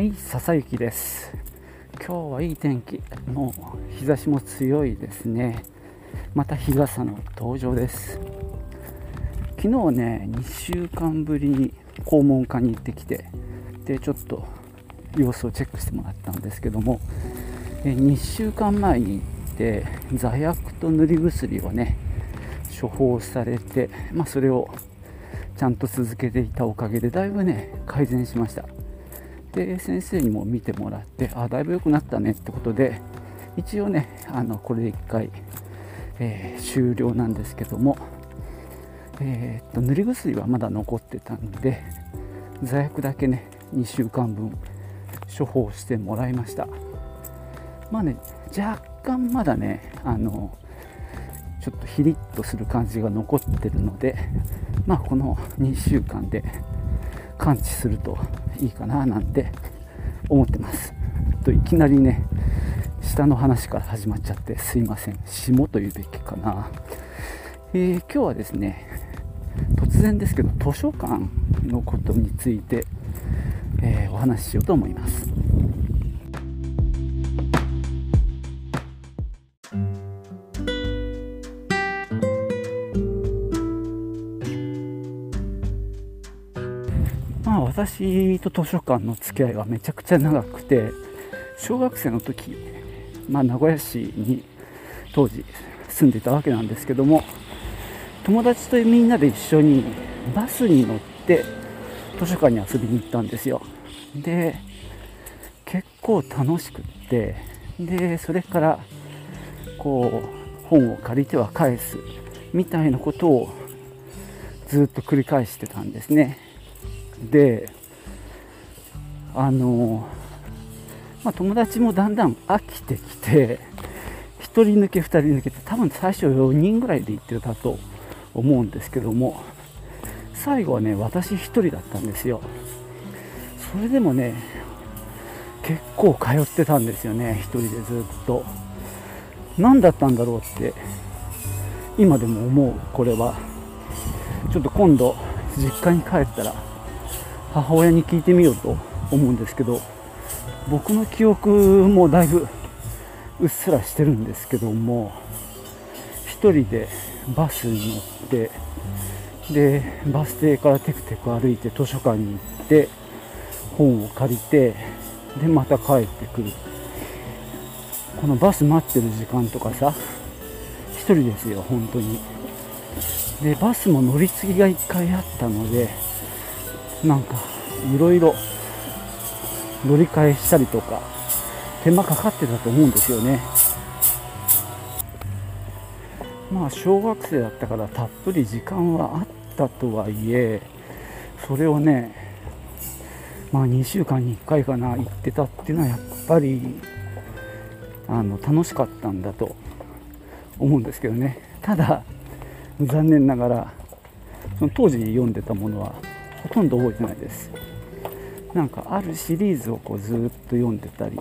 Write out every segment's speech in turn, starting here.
はい笹雪です。今日はいい天気。もう日差しも強いですね。また日傘の登場です。昨日ね2週間ぶりに肛門科に行ってきてでちょっと様子をチェックしてもらったんですけども2週間前に行って座薬と塗り薬をね処方されて、まあ、それをちゃんと続けていたおかげでだいぶね改善しました。で先生にも見てもらってあだいぶ良くなったねってことで一応ねあのこれで1回、えー、終了なんですけども、えー、っと塗り薬はまだ残ってたんで座薬だけね2週間分処方してもらいました。まあね若干まだねあのちょっとヒリッとする感じが残ってるのでまあこの2週間で感知するといいかななんて思ってます。といきなりね下の話から始まっちゃってすいません。下というべきかな、えー、今日はですね突然ですけど図書館のことについて、えー、お話ししようと思います。私と図書館の付き合いはめちゃくちゃ長くて小学生の時、まあ、名古屋市に当時住んでたわけなんですけども友達とみんなで一緒にバスに乗って図書館に遊びに行ったんですよ。で結構楽しくってでそれからこう本を借りては返すみたいなことをずっと繰り返してたんですね。であの、まあ、友達もだんだん飽きてきて1人抜け2人抜けて多分最初4人ぐらいで行ってたと思うんですけども最後はね私1人だったんですよ。それでもね結構通ってたんですよね1人でずっと。何だったんだろうって今でも思うこれは。ちょっと今度実家に帰ったら母親に聞いてみようと思うんですけど僕の記憶もだいぶうっすらしてるんですけども1人でバスに乗ってでバス停からテクテク歩いて図書館に行って本を借りてでまた帰ってくる。このバス待ってる時間とかさ1人ですよ本当に。でバスも乗り継ぎが1回あったのでなんかいろいろ乗り換えしたりとか手間かかってたと思うんですよね。まあ小学生だったからたっぷり時間はあったとはいえそれをねまあ2週間に1回かな行ってたっていうのはやっぱりあの楽しかったんだと思うんですけどね。ただ残念ながらその当時読んでたものはほとんど覚えてないです。なんかあるシリーズをこうずっと読んでたり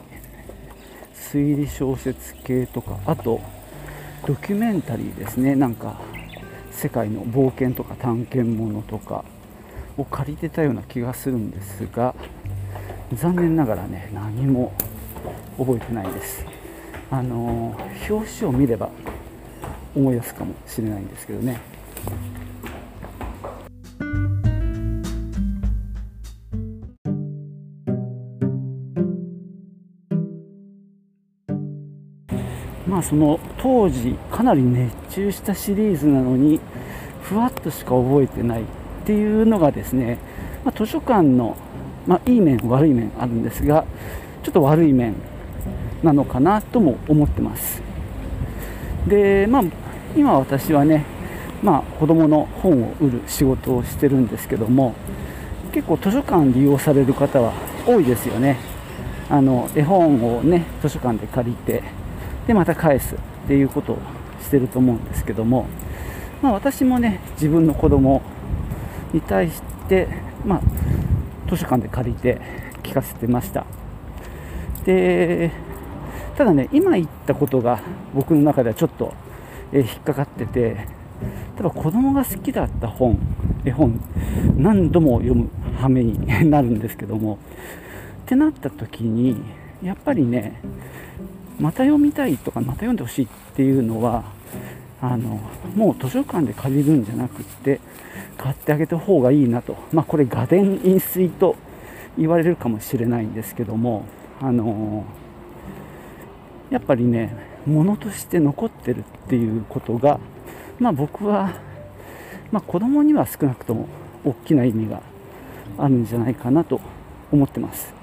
推理小説系とかあとドキュメンタリーですね。なんか世界の冒険とか探検ものとかを借りてたような気がするんですが残念ながらね何も覚えてないです。あの表紙を見れば思い出すかもしれないんですけどね。まあその当時かなり熱中したシリーズなのにふわっとしか覚えてないっていうのがですね、まあ、図書館の、まあ、いい面悪い面あるんですがちょっと悪い面なのかなとも思ってます。でまあ今私はねまあ子供の本を売る仕事をしてるんですけども結構図書館利用される方は多いですよね。あの絵本をね図書館で借りてでまた返すっていうことをしてると思うんですけども、まあ、私もね自分の子供に対して、まあ、図書館で借りて聞かせてました。でただね今言ったことが僕の中ではちょっと、え引っかかってて例えば子供が好きだった本絵本何度も読む羽目になるんですけどもってなった時にやっぱりねまた読みたいとかまた読んでほしいっていうのはあのもう図書館で借りるんじゃなくって買ってあげた方がいいなと、まあ、これ画伝飲水と言われるかもしれないんですけども、あのやっぱりね物として残ってるっていうことが、まあ、僕は、まあ、子供には少なくとも大きな意味があるんじゃないかなと思ってます。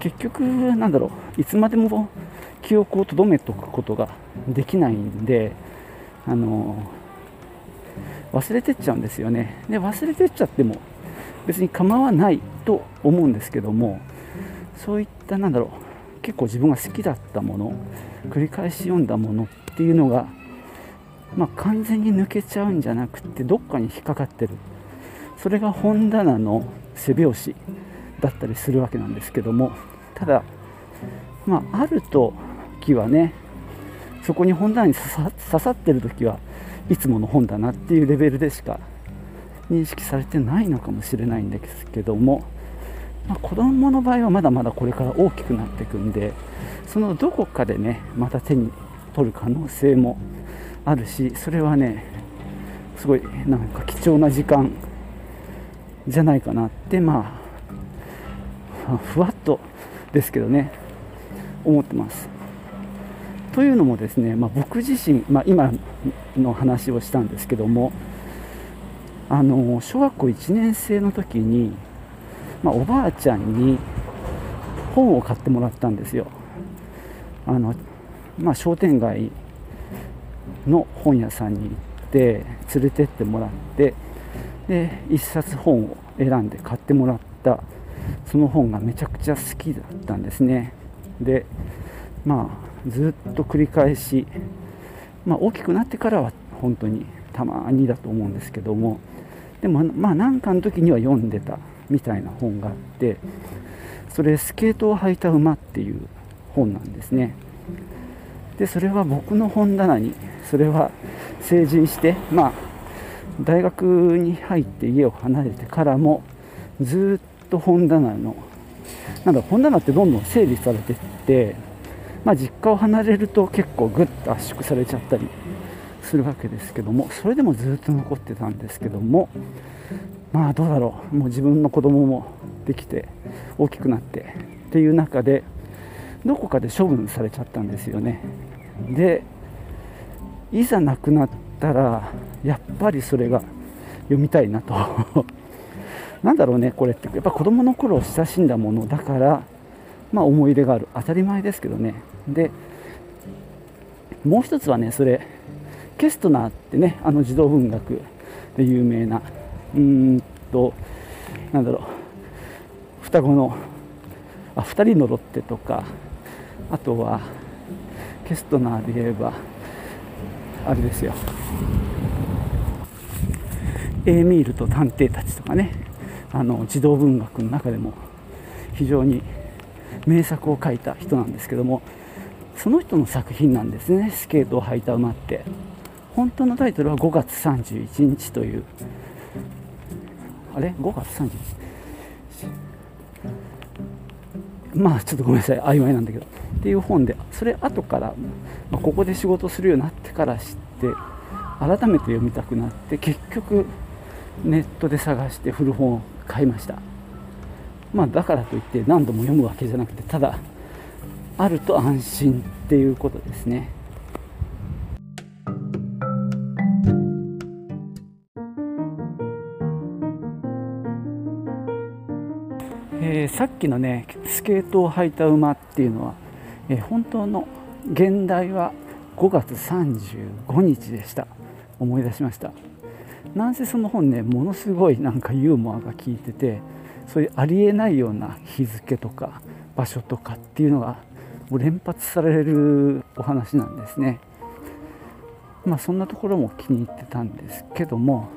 結局なんだろういつまでも記憶を留めておくことができないんであの忘れてっちゃうんですよね。で忘れてっちゃっても別に構わないと思うんですけどもそういったなんだろう結構自分が好きだったもの繰り返し読んだものっていうのが、まあ、完全に抜けちゃうんじゃなくてどっかに引っかかってる。それが本棚の背拍子だったりするわけなんですけどもただ、まあ、ある時はねそこに本棚に刺さってる時はいつもの本だなっていうレベルでしか認識されてないのかもしれないんですけども、まあ、子供の場合はまだまだこれから大きくなっていくんでそのどこかでねまた手に取る可能性もあるしそれはねすごいなんか貴重な時間じゃないかなってまあふわっとですけどね思ってます。というのもですね、まあ、僕自身、まあ、今の話をしたんですけどもあの小学校1年生の時に、まあ、おばあちゃんに本を買ってもらったんですよ。あの、ま、商店街の本屋さんに行って連れてってもらってで1冊本を選んで買ってもらった。その本がめちゃくちゃ好きだったんですね。でまあずっと繰り返し、まあ、大きくなってからは本当にたまにだと思うんですけどもでもまあ何かの時には読んでたみたいな本があってそれスケートを履いた馬っていう本なんですね。でそれは僕の本棚にそれは成人してまあ大学に入って家を離れてからもずっと本棚のなんだ本棚ってどんどん整理されてって、まあ、実家を離れると結構ぐっと圧縮されちゃったりするわけですけどもそれでもずっと残ってたんですけどもまあどうだろう。もう自分の子供もできて大きくなってっていう中でどこかで処分されちゃったんですよね。でいざ亡くなったらやっぱりそれが読みたいなと。なんだろうねこれって。やっぱ子供の頃親しんだものだからまあ思い出がある。当たり前ですけどね。でもう一つはねそれケストナーってねあの児童文学で有名なうんとなんだろう双子のあ2人のロッテとかあとはケストナーで言えばあれですよ。エーミールと探偵たちとかねあの児童文学の中でも非常に名作を書いた人なんですけどもその人の作品なんですね。スケートを履いた馬って。本当のタイトルは5月31日という。あれ？5月31日。まあちょっとごめんなさい。曖昧なんだけど。っていう本でそれ後から、まあ、ここで仕事するようになってから知って改めて読みたくなって結局ネットで探して古本を買いました。まあだからといって何度も読むわけじゃなくてただあると安心っていうことですね。えー、さっきのねスケートを履いた馬っていうのは、えー、本当の現代は5月35日でした。思い出しました。なんせその本ねものすごいなんかユーモアが効いててそういうありえないような日付とか場所とかっていうのがもう連発されるお話なんですね。まあそんなところも気に入ってたんですけども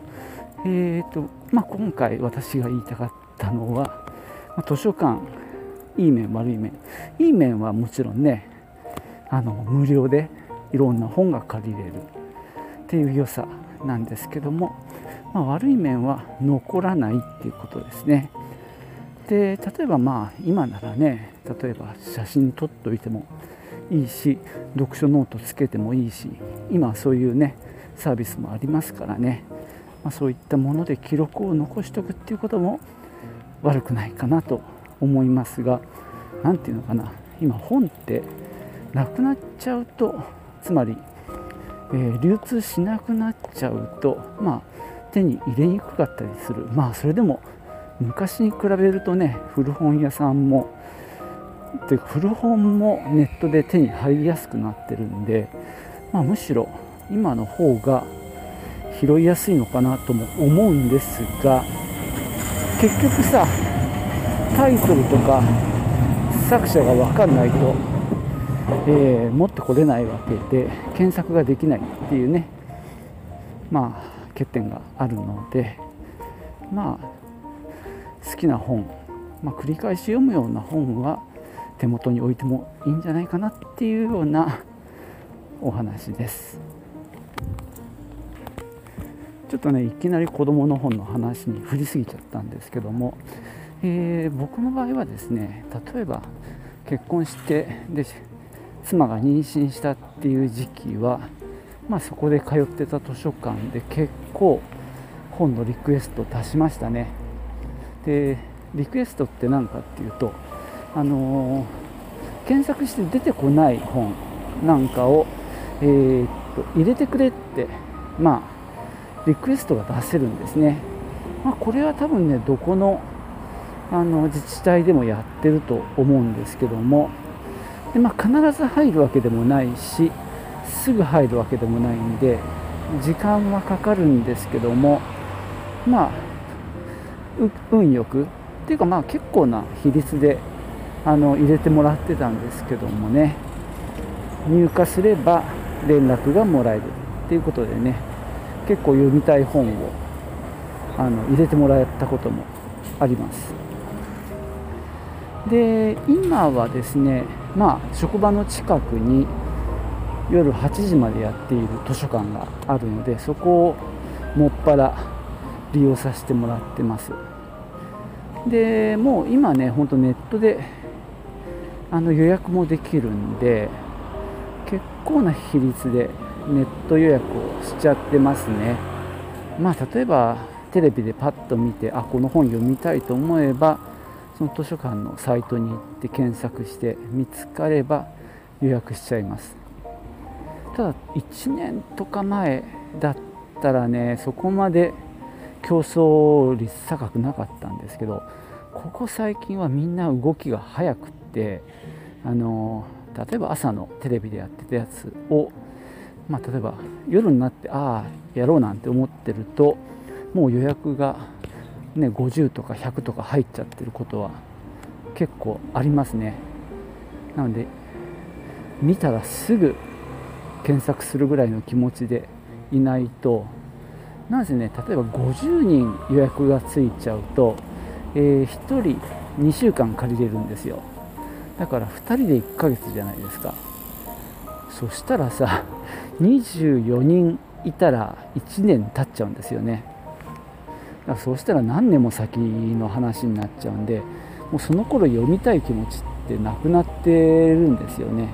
えーとまあ、今回私が言いたかったのはま図書館いい面悪い面。いい面はもちろんねあの無料でいろんな本が借りれるっていう良さなんですけども、まあ、悪い面は残らないっていうことですね。で例えばまあ今ならね例えば写真撮っておいてもいいし読書ノートつけてもいいし今はそういうねサービスもありますからね、まあ、そういったもので記録を残しておくっていうことも悪くないかなと思いますが何て言うのかな。今本ってなくなっちゃうとつまり、えー、流通しなくなっちゃうとまあ手に入れにくかったりする。まあそれでも昔に比べるとね古本屋さんもで古本もネットで手に入りやすくなってるんで、まあ、むしろ今の方が拾いやすいのかなとも思うんですが結局さタイトルとか作者が分かんないと、えー、持ってこれないわけで検索ができないっていうねまあ欠点があるのでまあ好きな本、まあ、繰り返し読むような本は手元に置いてもいいんじゃないかなっていうような お話です。ちょっとねいきなり子どもの本の話に振りすぎちゃったんですけども、えー、僕の場合はですね例えば結婚してで妻が妊娠したっていう時期は、まあ、そこで通ってた図書館で結構本のリクエスト出しましたね。でリクエストって何かっていうとあのー、検索して出てこない本なんかを、えー、っと入れてくれってまあリクエストが出せるんですね、まあ、これは多分ねどこのあの自治体でもやってると思うんですけどもで、まあ、必ず入るわけでもないしすぐ入るわけでもないんで時間はかかるんですけどもまあ運よくっていうかまあ結構な比率であの入れてもらってたんですけどもね。入荷すれば連絡がもらえるっていうことでね。結構読みたい本をあの入れてもらったこともあります。で今はですねまあ職場の近くに夜8時までやっている図書館があるのでそこをもっぱら利用させてもらってます。でもう今ねほんとネットであの予約もできるんで結構な比率でネット予約をしちゃってますね。まあ例えばテレビでパッと見てあこの本読みたいと思えばその図書館のサイトに行って検索して見つかれば予約しちゃいます。ただ1年とか前だったらねそこまで競争率高くなかったんですけどここ最近はみんな動きが速くってあの例えば朝のテレビでやってたやつを、まあ、例えば夜になってああやろうなんて思ってるともう予約が、ね、50とか100とか入っちゃってることは結構ありますね。なので見たらすぐ検索するぐらいの気持ちでいないとなぜね例えば50人予約がついちゃうと、えー、1人2週間借りれるんですよ。だから2人で1ヶ月じゃないですか。そしたらさ24人いたら1年経っちゃうんですよね。だからそうしたら何年も先の話になっちゃうんでもうその頃読みたい気持ちってなくなってるんですよね。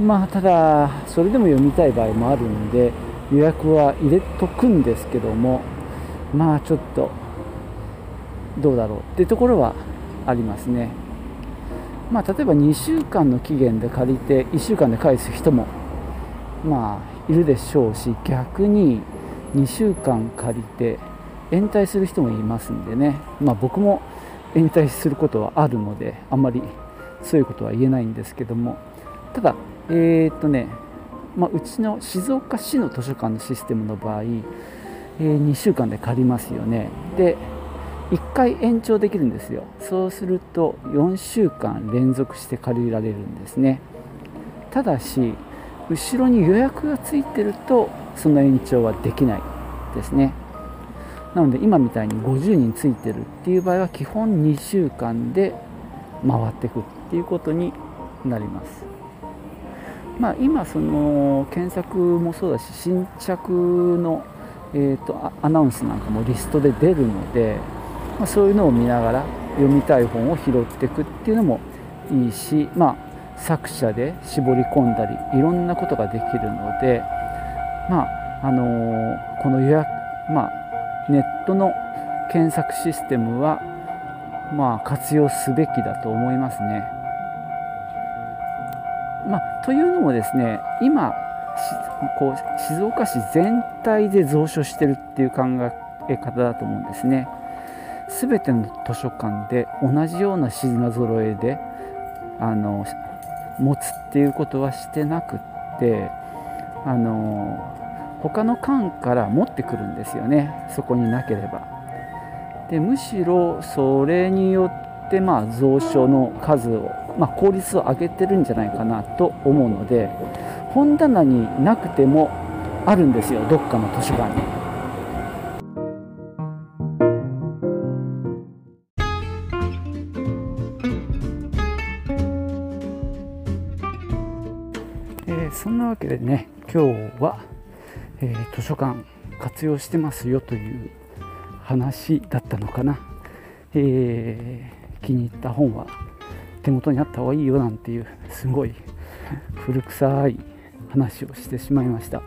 まあただそれでも読みたい場合もあるんで予約は入れとくんですけどもまあちょっとどうだろうっていうところはありますね。まあ、例えば2週間の期限で借りて1週間で返す人もまあいるでしょうし逆に2週間借りて延滞する人もいますんでね、まあ、僕も延滞することはあるのであんまりそういうことは言えないんですけども。ただえー、っとね、まあ、うちの静岡市の図書館のシステムの場合、えー、2週間で借りますよね。で1回延長できるんですよ。そうすると4週間連続して借りられるんですね。ただし後ろに予約がついてるとその延長はできないですね。なので今みたいに50人ついてるっていう場合は基本2週間で回ってくっていうことになります。まあ今その検索もそうだし新着のえーと、アナウンスなんかもリストで出るのでまあ、そういうのを見ながら読みたい本を拾っていくっていうのもいいし、まあ、作者で絞り込んだりいろんなことができるので、まああの、この予約、まあ、ネットの検索システムは、まあ、活用すべきだと思いますね。まあ、というのもですね今こう静岡市全体で蔵書してるっていう考え方だと思うんですね。全ての図書館で同じような品揃えであの持つっていうことはしてなくってあの他の館から持ってくるんですよねそこになければ。でむしろそれによってまあ蔵書の数を、まあ、効率を上げてるんじゃないかなと思うので本棚になくてもあるんですよどっかの図書館に。えー、そんなわけでね今日は、えー、図書館活用してますよという話だったのかな、えー、気に入った本は手元にあった方がいいよなんていうすごい古臭い話をしてしまいました、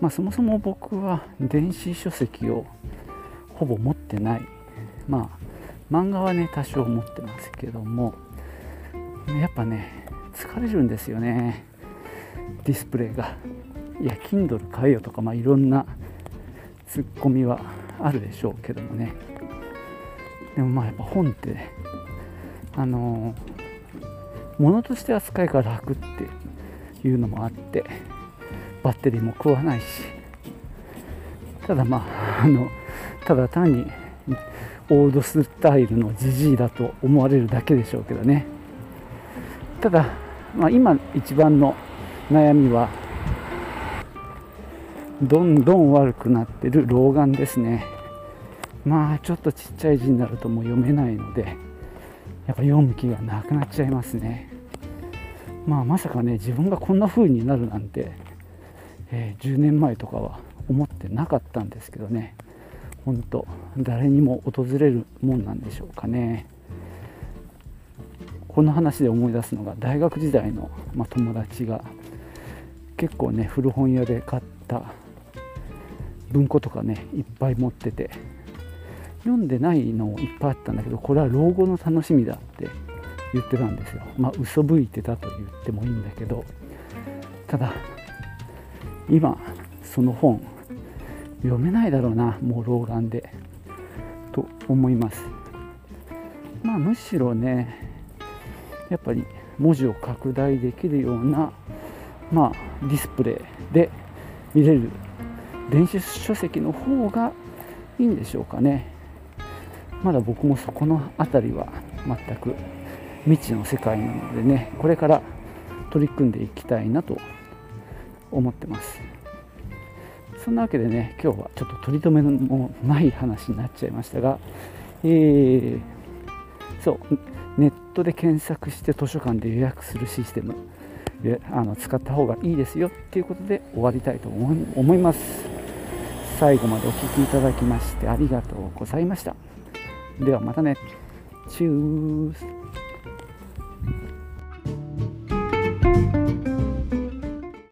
まあ、そもそも僕は電子書籍をほぼ持ってない。まあ漫画はね多少持ってますけどもやっぱね疲れるんですよね。ディスプレイが。いや Kindle 買えよとか、まあ、いろんなツッコミはあるでしょうけどもね。でもまあやっぱ本ってあの、物として扱いが楽っていうのもあってバッテリーも食わないしただまああのただ単にオールドスタイルのジジイだと思われるだけでしょうけどね。ただ、まあ、今一番の悩みはどんどん悪くなってる老眼ですね。まあちょっとちっちゃい字になるともう読めないのでやっぱ読む気がなくなっちゃいますね。まあまさかね自分がこんな風になるなんて、えー、10年前とかは思ってなかったんですけどね。本当誰にも訪れるもんなんでしょうかね。この話で思い出すのが大学時代の、まあ、友達が結構ね古本屋で買った文庫とかねいっぱい持ってて読んでないのいっぱいあったんだけどこれは老後の楽しみだって言ってたんですよ。まあ嘘吹いてたと言ってもいいんだけど。ただ今その本読めないだろうなもう老眼で。と思います。まあむしろねやっぱり文字を拡大できるようなまあ、ディスプレイで見れる。電子書籍の方がいいんでしょうかね。まだ僕もそこの辺りは全く未知の世界なのでねこれから取り組んでいきたいなと思ってます。そんなわけでね今日はちょっと取り留めのない話になっちゃいましたがえー、そうネットで検索して図書館で予約するシステムあの使った方がいいですよっていうことで終わりたいと思います。最後までお聴きいただきましてありがとうございました。ではまたね。チュース。